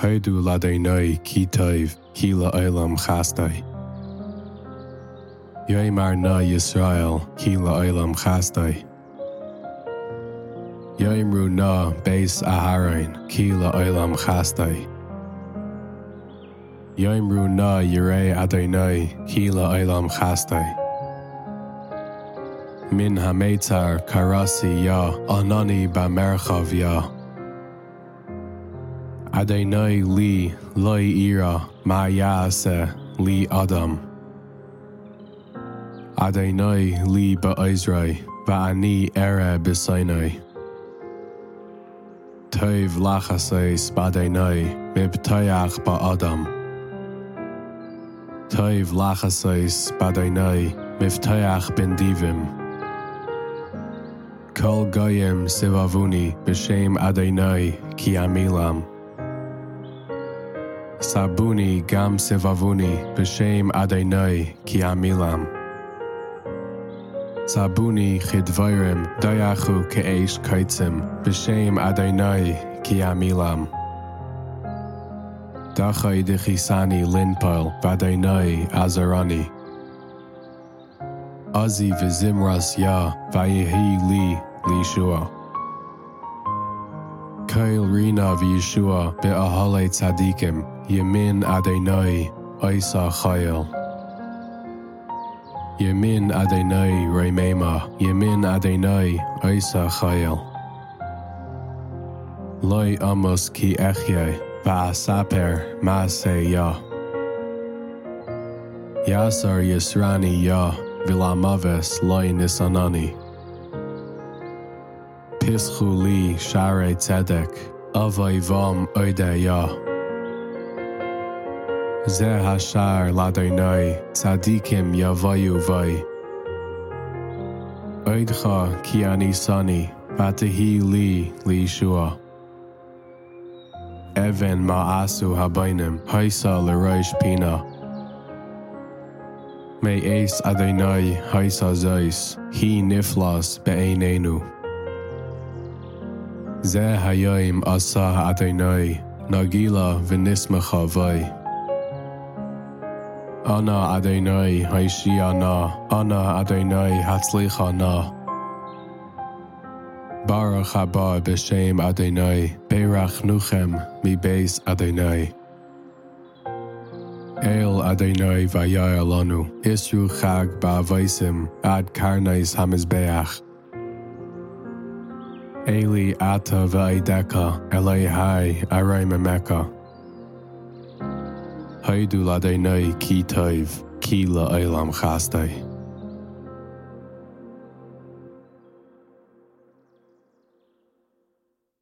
heidú le é nu cítaimh híle elam chastaid. Jo é mar na Israel híle elam chastaid. Joimrú ná bééis athrain cíle elam chastaid. Joimrú ná i ré a é nu cíle elam chastaid. Min ha métar carrasí ja an naní ba merchah ja Adé nu lí loi ira má ya se lí Adam. Adé nu lí ba Israel ba ani ere besainai. Tuibh lachas é spadé nu mib taiach ba Adam. Tuibh lachas é spadé nu ben divim. Kol goyim sivavuni b'shem Adonai ki amilam. Sabuni gam sivavuni b'shem Adonai ki amilam. Sabuni chidvairim dayachu ke'esh kaitzim b'shem Adonai ki amilam. Dachai dechisani linpal v'Adonai azarani. Azi v'zimras ya vayehi li li shua. Kail rina v'yeshua be'ahale tzadikim yemin adenai oisa chayil. Yemin adenai remema yemin adenai oisa chayil. Loi amos ki echye va'asaper maase ya. Yasar yisrani ya vilamaves loi nisanani. Pischu li tzedek, avai vam oide ya. Ze hashar ladonai, tzadikim yavayu vai. Oidcha ki anisani, vatahi li li shua. Even ma'asu habainim, haisa l'roish pina. Me eis Adonai haisa zeis, hi niflas be'einenu. Ze hayoim asa Adonai, nagila v'nismacha vai. Ana Adonai haishia na, ana Adonai hatzlicha na. Baruch haba b'shem Adonai, berach nuchem mi beis Adonai. El Adonai vayar lanu, isru chag ba'avaisim, ad karnais hamizbeach. Eli ata va'ideka, elei hai arai memeka. Haidu ladeinai ki toiv, ki la eilam chastai.